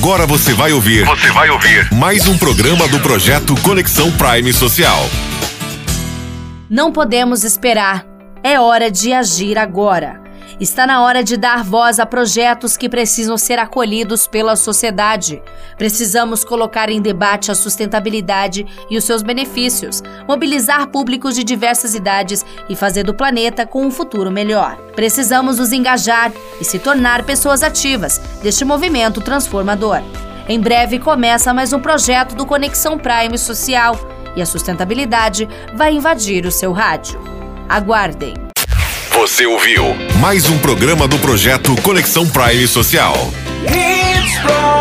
Agora você vai ouvir. Você vai ouvir. Mais um programa do projeto Conexão Prime Social. Não podemos esperar. É hora de agir agora. Está na hora de dar voz a projetos que precisam ser acolhidos pela sociedade. Precisamos colocar em debate a sustentabilidade e os seus benefícios, mobilizar públicos de diversas idades e fazer do planeta com um futuro melhor. Precisamos nos engajar e se tornar pessoas ativas deste movimento transformador. Em breve começa mais um projeto do Conexão Prime Social e a sustentabilidade vai invadir o seu rádio. Aguardem. Você ouviu mais um programa do projeto Conexão Prime Social. It's